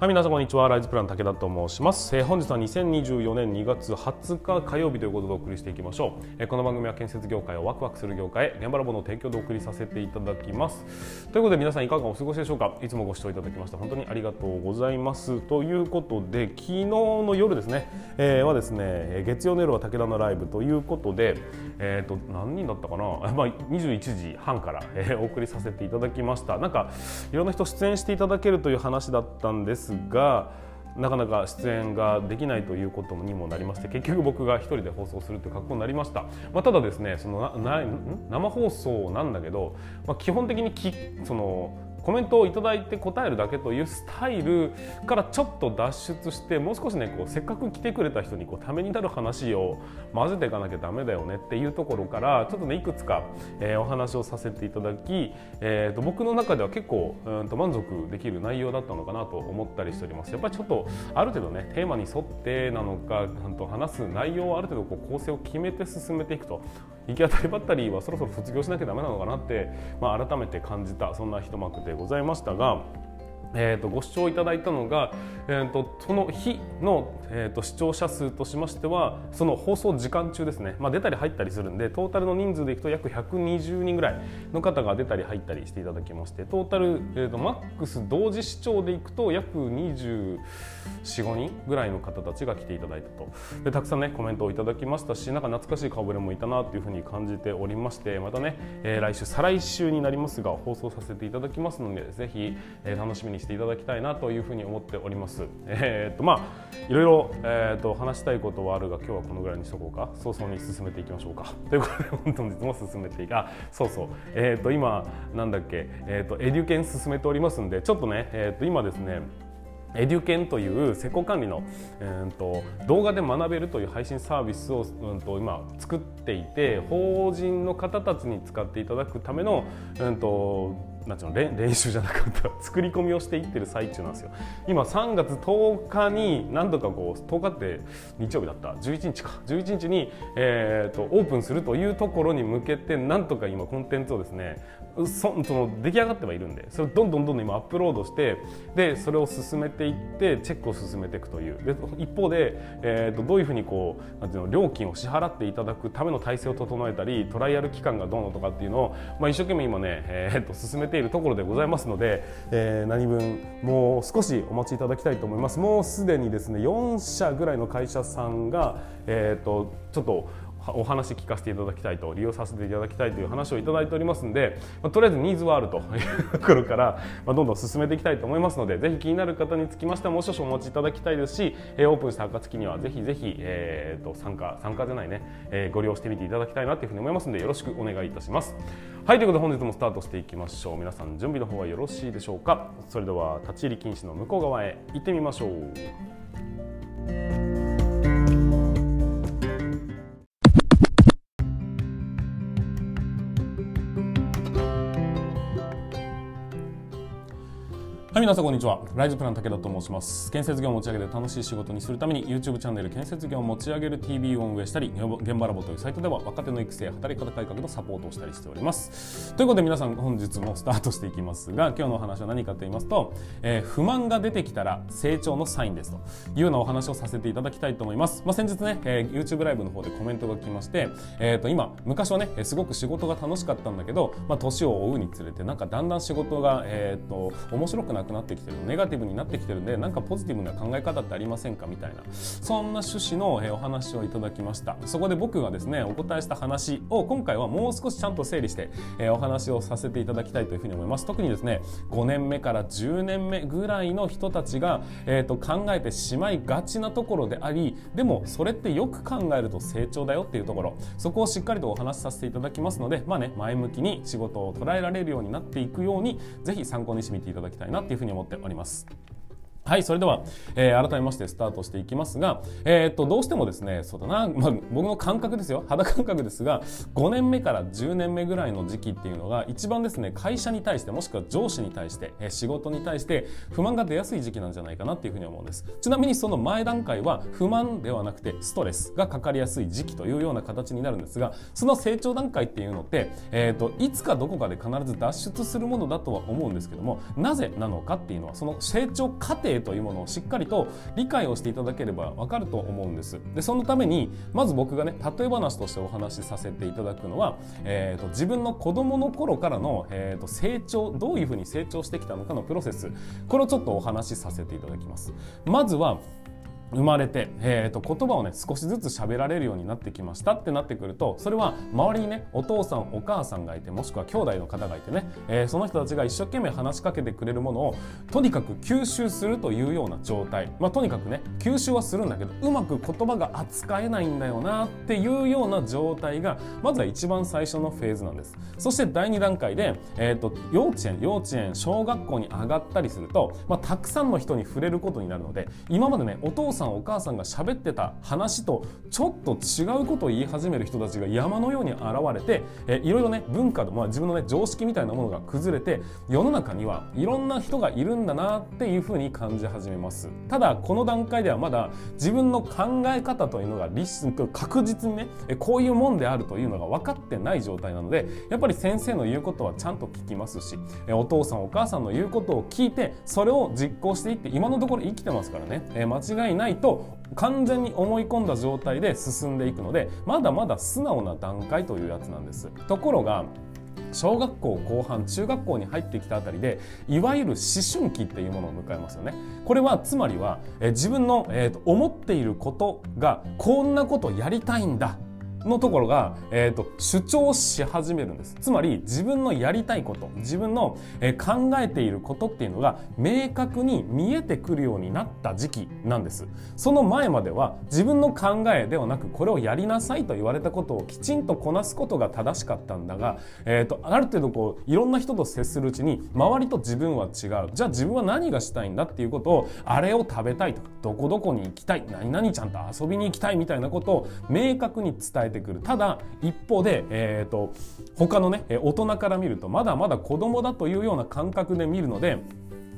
はい、皆さんこんにちは。ライズプラン武田と申します。えー本日は2024年2月20日火曜日ということでお送りしていきましょう。えーこの番組は建設業界をワクワクする業界へ現場ラボの提供でお送りさせていただきます。ということで皆さんいかがお過ごしでしょうか？いつもご視聴いただきまして本当にありがとうございます。ということで昨日の夜ですね、えーはですね、えー月曜の夜は武田のライブということで、えー、と何人だったかな、まあ、21時半から、えーお送りさせていただきました。なんかいろんな人出演していただけるという話だったんですがなかなか出演ができないということにもなりまして結局僕が一人で放送するという格好になりました、まあ、ただですねそのなな生放送なんだけど、まあ、基本的にきそのコメントをいただいて答えるだけというスタイルからちょっと脱出してもう少しねこうせっかく来てくれた人にこうためになる話を混ぜていかなきゃダメだよねっていうところからちょっとねいくつか、えーお話をさせていただき、えー、と僕の中では結構うんと満足できる内容だったのかなと思ったりしております。やっぱりちょっとある程度ねテーマに沿ってなのかちゃんと話す内容をある程度こう構成を決めて進めていくと行き当たりばったりはそろそろ卒業しなきゃダメなのかなって、まあ、改めて感じたそんな一幕でございましたが。えー、とご視聴いただいたのが、えー、とその日の、えー、と視聴者数としましてはその放送時間中ですね、まあ、出たり入ったりするんでトータルの人数でいくと約120人ぐらいの方が出たり入ったりしていただきましてトータル、えー、とマックス同時視聴でいくと約245人ぐらいの方たちが来ていただいたとでたくさんねコメントをいただきましたしなんか懐かしい顔ぶれもいたなというふうに感じておりましてまたね、えー来週再来週になりますが放送させていただきますのでぜひ、えー楽しみにしていただきたいなというふうに思っております。えーっとまあいろいろ、えーっと話したいことはあるが今日はこのぐらいにしとこうか。早々に進めていきましょうか。ということで本日も進めていくあそうそう。えーと今なんだっけ。えーとエデュケン進めておりますんでちょっとねえーと今ですねエデュケンという施工管理の、えー、と動画で学べるという配信サービスを、うん、と今作っていて法人の方たちに使っていただくための、うん、となんていうの練習じゃなかった。作り込みをしていってる最中なんですよ。今3月10日に何度かこう10日って日曜日だった。11日か。11日に、えー、とオープンするというところに向けてなんとか今コンテンツをですねその出来上がってはいるんでそれをどんどんどんどん今アップロードしてでそれを進めていってチェックを進めていくという。で一方で、えー、とどういうふうにこうなんていうの料金を支払っていただくための体制を整えたりトライアル期間がどうのとかっていうのを、まあ、一生懸命今ね、えー、と進めているところでございますので、えー何分もう少しお待ちいただきたいと思います。もうすでにですね4社ぐらいの会社さんが、えー、とちょっとお話聞かせていただきたいと利用させていただきたいという話をいただいておりますので、まあとりあえずニーズはあるというところから、まあ、どんどん進めていきたいと思いますのでぜひ気になる方につきましてはもう少々お待ちいただきたいですし、えーオープンした暁にはぜひぜひ、えー、と参加参加じゃないね、えーご利用してみていただきたいなというふうに思いますのでよろしくお願いいたします。はいということで本日もスタートしていきましょう皆さん準備の方はよろしいでしょうかそれでは立ち入り禁止の向こう側へ行ってみましょう。はい、皆さんこんにちは。ライズプラン武田と申します。建設業を持ち上げて楽しい仕事にするために YouTube チャンネル建設業を持ち上げる TV を運営したり、現場ラボというサイトでは若手の育成、働き方改革のサポートをしたりしております。ということで皆さん本日もスタートしていきますが、今日のお話は何かと言いますと、えー不満が出てきたら成長のサインですというようなお話をさせていただきたいと思います。まあ、先日ね、えー YouTube ライブの方でコメントが来まして、えー、と今昔はねすごく仕事が楽しかったんだけど、まあ、年を追うにつれてなんかだんだん仕事が、えー、と面白くなくなってきてるネガティブになってきてるんでなんかポジティブな考え方ってありませんか？みたいな。そんな趣旨の、えお話をいただきました。そこで僕がですねお答えした話を今回はもう少しちゃんと整理して、えお話をさせていただきたいというふうに思います。特にですね5年目から10年目ぐらいの人たちが、えー、と考えてしまいがちなところでありでもそれってよく考えると成長だよっていうところ。そこをしっかりとお話しさせていただきますのでまあね前向きに仕事を捉えられるようになっていくようにぜひ参考にしてみていただきたいなっていうふうに思っております。はい、それでは、えー改めましてスタートしていきますが、えーっと、どうしてもですね、そうだな、まあ、僕の感覚ですよ、肌感覚ですが、5年目から10年目ぐらいの時期っていうのが、一番ですね、会社に対して、もしくは上司に対して、えー仕事に対して不満が出やすい時期なんじゃないかなっていうふうに思うんです。ちなみにその前段階は、不満ではなくて、ストレスがかかりやすい時期というような形になるんですが、その成長段階っていうのって、えーっと、いつかどこかで必ず脱出するものだとは思うんですけども、なぜなのかっていうのは、その成長過程性というものをしっかりと理解をしていただければわかると思うんです。でそのためにまず僕がね例え話としてお話しさせていただくのは、えーと、自分の子供の頃からの、えーと成長どういうふうに成長してきたのかのプロセス。これをちょっとお話しさせていただきます。まずは生まれて、えーと、言葉をね少しずつ喋られるようになってきましたってなってくるとそれは周りにねお父さんお母さんがいてもしくは兄弟の方がいてね、えー、その人たちが一生懸命話しかけてくれるものをとにかく吸収するというような状態、まあ、とにかくね吸収はするんだけどうまく言葉が扱えないんだよなっていうような状態がまずは一番最初のフェーズなんです。そして第2段階で、えーと、幼稚園幼稚園小学校に上がったりすると、まあ、たくさんの人に触れることになるので今までねお父さんさんお母さんが喋ってた話とちょっと違うことを言い始める人たちが山のように現れて、えいろいろね文化の、まあ、自分のね常識みたいなものが崩れて世の中にはいろんな人がいるんだなっていうふうに感じ始めます。ただこの段階ではまだ自分の考え方というのが確実にねこういうもんであるというのが分かってない状態なのでやっぱり先生の言うことはちゃんと聞きますしお父さんお母さんの言うことを聞いてそれを実行していって今のところ生きてますからね。間違いないと完全に思い込んだ状態で進んでいくのでまだまだ素直な段階というやつなんです。ところが小学校後半中学校に入ってきたあたりでいわゆる思春期っていうものを迎えますよねこれはつまりはえ自分の、えーと思っていることがこんなことやりたいんだのところが、えーと、主張し始めるんです。つまり自分のやりたいこと自分の、えー、考えていることっていうのが明確に見えてくるようになった時期なんです。その前までは自分の考えではなくこれをやりなさいと言われたことをきちんとこなすことが正しかったんだが、えーと、ある程度こういろんな人と接するうちに周りと自分は違う。じゃあ自分は何がしたいんだっていうことをあれを食べたいと。かどこどこに行きたい。何々ちゃんと遊びに行きたいみたいなことを明確に伝ええてくる。ただ一方で、えーと、他のね大人から見るとまだまだ子供だというような感覚で見るので、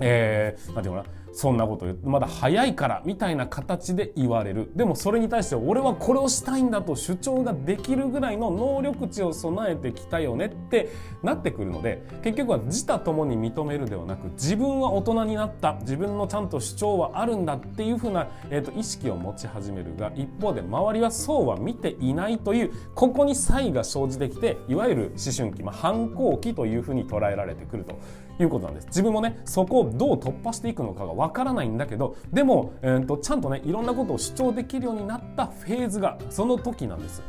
えー、なんていうかなそんなこと言ってまだ早いからみたいな形で言われる。でもそれに対して俺はこれをしたいんだと主張ができるぐらいの能力値を備えてきたよねってなってくるので結局は自他ともに認めるではなく自分は大人になった自分のちゃんと主張はあるんだっていうふうな、えーと、意識を持ち始めるが一方で周りはそうは見ていないというここに差異が生じてきていわゆる思春期、まあ、反抗期というふうに捉えられてくると。いうことなんです。自分もねそこをどう突破していくのかがわからないんだけどでも、えーと、ちゃんとねいろんなことを主張できるようになったフェーズがその時なんです。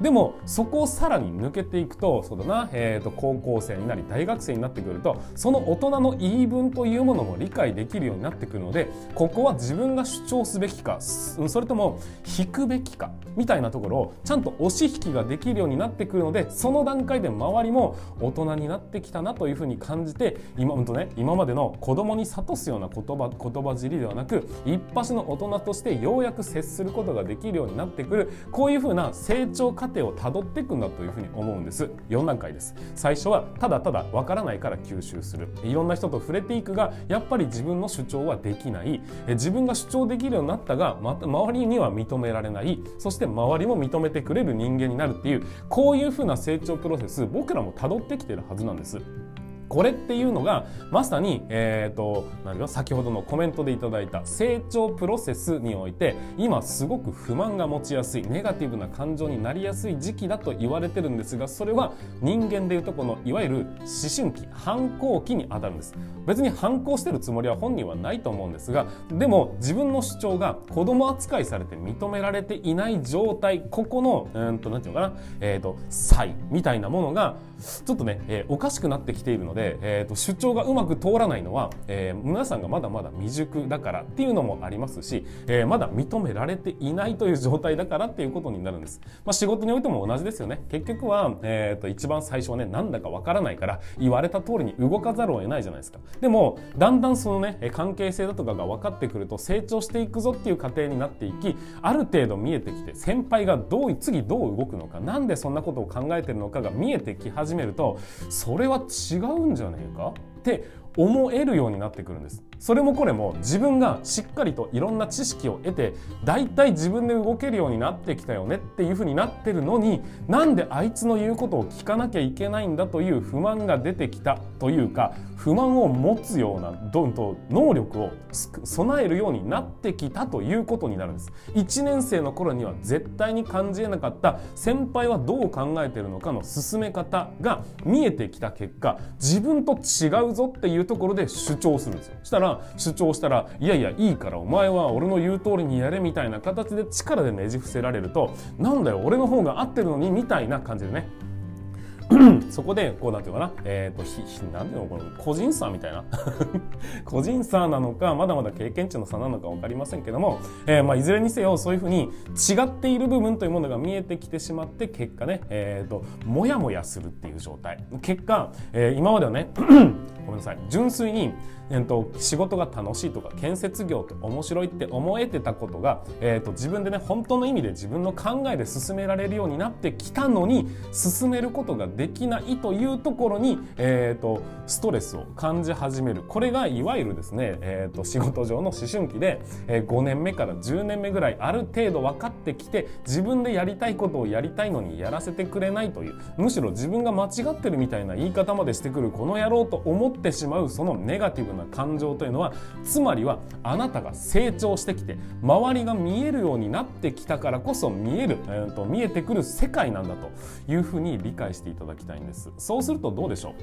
でもそこをさらに抜けていくとそうだな、えーと、高校生になり大学生になってくるとその大人の言い分というものも理解できるようになってくるのでここは自分が主張すべきかそれとも引くべきかみたいなところをちゃんと押し引きができるようになってくるのでその段階で周りも大人になってきたなというふうに感じて今,、うんとね、今までの子供に諭すような言葉言葉尻ではなく一発の大人としてようやく接することができるようになってくるこういうふうな成長過程をたどっていくんだというふうに思うんです。4段階です。最初はただただわからないから吸収する。いろんな人と触れていくがやっぱり自分の主張はできない。自分が主張できるようになったがまた周りには認められない。そして周りも認めてくれる人間になるっていうこういうふうな成長プロセス僕らもたどってきてるはずなんです。これっていうのがまさに、えーと、何か先ほどのコメントでいただいた成長プロセスにおいて今すごく不満が持ちやすいネガティブな感情になりやすい時期だと言われてるんですがそれは人間でいうとこのいわゆる思春期反抗期にあたるんです。別に反抗してるつもりは本人はないと思うんですがでも自分の主張が子供扱いされて認められていない状態ここのうんと何て言うのかなえっ、ー、と差みたいなものがちょっとね、えー、おかしくなってきているので、えーと、主張がうまく通らないのは、えー、皆さんがまだまだ未熟だからっていうのもありますし、えー、まだ認められていないという状態だからっていうことになるんです。まあ、仕事においても同じですよね。結局は、えーと、一番最初はね、なんだかわからないから言われた通りに動かざるを得ないじゃないですか。でも、だんだんそのね、関係性だとかが分かってくると成長していくぞっていう過程になっていき、ある程度見えてきて、先輩がどう、次どう動くのか、なんでそんなことを考えてるのかが見えてき始めると、それは違うんじゃねえかって思えるようになってくるんです。それもこれも自分がしっかりといろんな知識を得て大体自分で動けるようになってきたよねっていうふうになってるのになんであいつの言うことを聞かなきゃいけないんだという不満が出てきたというか不満を持つようなどんと能力を備えるようになってきたということになるんです。1年生の頃には絶対に感じえなかった先輩はどう考えてるのかの進め方が見えてきた結果自分と違うぞっていうところで主張するんですよ。したら主張したらいやいやいいからお前は俺の言う通りにやれみたいな形で力でねじ伏せられるとなんだよ俺の方が合ってるのにみたいな感じでね。そこでこうなんていうかな？えっ、ー、とひひなんていうの？この個人差みたいな。個人差なのかまだまだ経験値の差なのか分かりませんけども、えー、まあいずれにせよそういうふうに違っている部分というものが見えてきてしまって結果ねえっ、ー、とモヤモヤするっていう状態。結果、えー、今まではね ごめんなさい。純粋にえーと、仕事が楽しいとか建設業って面白いって思えてたことが、えーと、自分でね本当の意味で自分の考えで進められるようになってきたのに進めることがでできないというところに、えーと、ストレスを感じ始める。これがいわゆるですね、えー、と仕事上の思春期で、えー、5年目から10年目ぐらいある程度分かってきて自分でやりたいことをやりたいのにやらせてくれないというむしろ自分が間違ってるみたいな言い方までしてくるこの野郎と思ってしまうそのネガティブな感情というのはつまりはあなたが成長してきて周りが見えるようになってきたからこそ見える、えーと、見えてくる世界なんだというふうに理解していたただきたいんです。そうするとどうでしょう？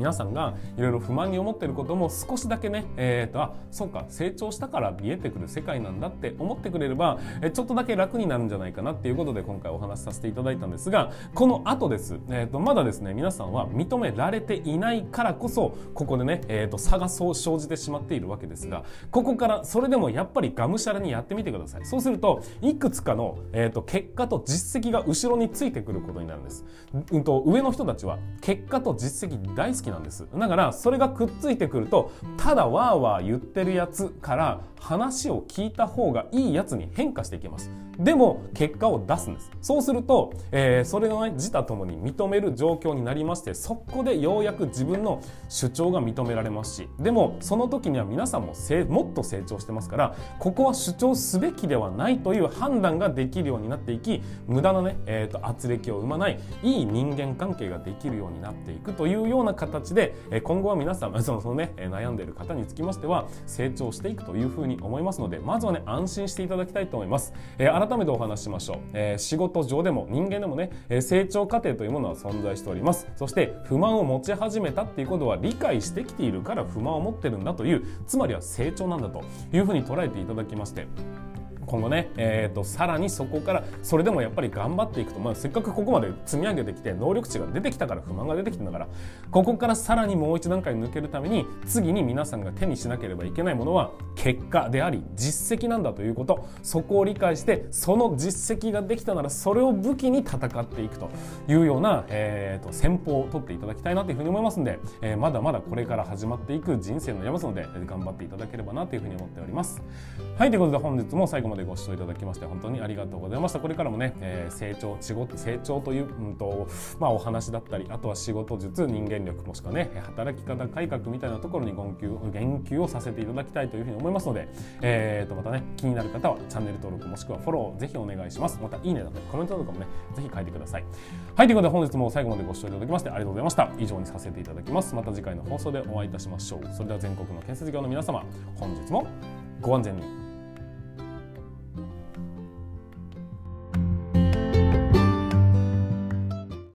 皆さんがいろいろ不満に思ってることも少しだけね、えーと、あそうか成長したから見えてくる世界なんだって思ってくれれば、えちょっとだけ楽になるんじゃないかなっていうことで今回お話しさせていただいたんですがこの後です、えーと、まだですね皆さんは認められていないからこそここでね、えーと、差がそう生じてしまっているわけですがここからそれでもやっぱりがむしゃらにやってみてください。そうするといくつかの、えー、と結果と実績が後ろについてくることになるんです、うんと上の人たちは結果と実績大好きなんです。だからそれがくっついてくるとただわーわー言ってるやつから話を聞いた方がいいやつに変化していきます。でも結果を出すんですそうすると、えー、それのね自他ともに認める状況になりましてそこでようやく自分の主張が認められますしでもその時には皆さんももっと成長してますからここは主張すべきではないという判断ができるようになっていき無駄なね、えーと、圧力を生まないいい人間関係ができるようになっていくというような形で今後は皆さん そのその、ね、悩んでいる方につきましては成長していくというふうに思いますのでまずはね安心していただきたいと思います。えー改めてお話ししましょう、えー、仕事上でも人間でもね、えー、成長過程というものは存在しております。そして不満を持ち始めたっていうことは理解してきているから不満を持ってるんだというつまりは成長なんだというふうに捉えていただきまして今後ね、えーと、さらにそこからそれでもやっぱり頑張っていくと、まあ、せっかくここまで積み上げてきて能力値が出てきたから不満が出てきたんだからここからさらにもう一段階抜けるために次に皆さんが手にしなければいけないものは結果であり実績なんだということそこを理解してその実績ができたならそれを武器に戦っていくというような、えーと、戦法を取っていただきたいなというふうに思いますので、えー、まだまだこれから始まっていく人生の山ので頑張っていただければなというふうに思っております。はいということで本日も最後まででご視聴いただきまして本当にありがとうございました。これからもね、えー、成長仕事成長という、うんとまあ、お話だったりあとは仕事術人間力もしくはね働き方改革みたいなところに言及言及をさせていただきたいというふうに思いますので、えー、とまたね気になる方はチャンネル登録もしくはフォローぜひお願いします。またいいねだったりコメントとかもねぜひ書いてください。はいということで本日も最後までご視聴いただきましてありがとうございました。以上にさせていただきます。また次回の放送でお会いいたしましょう。それでは全国の建設業の皆様本日もご安全に。